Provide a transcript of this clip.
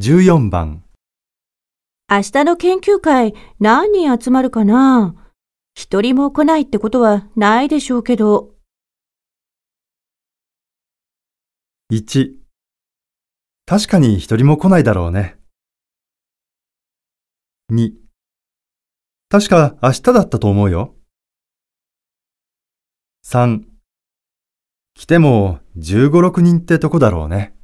14番、明日の研究会何人集まるかな？一人も来ないってことはないでしょうけど。1、確かに一人も来ないだろうね。2、確か明日だったと思うよ。3、来ても15、6人ってとこだろうね。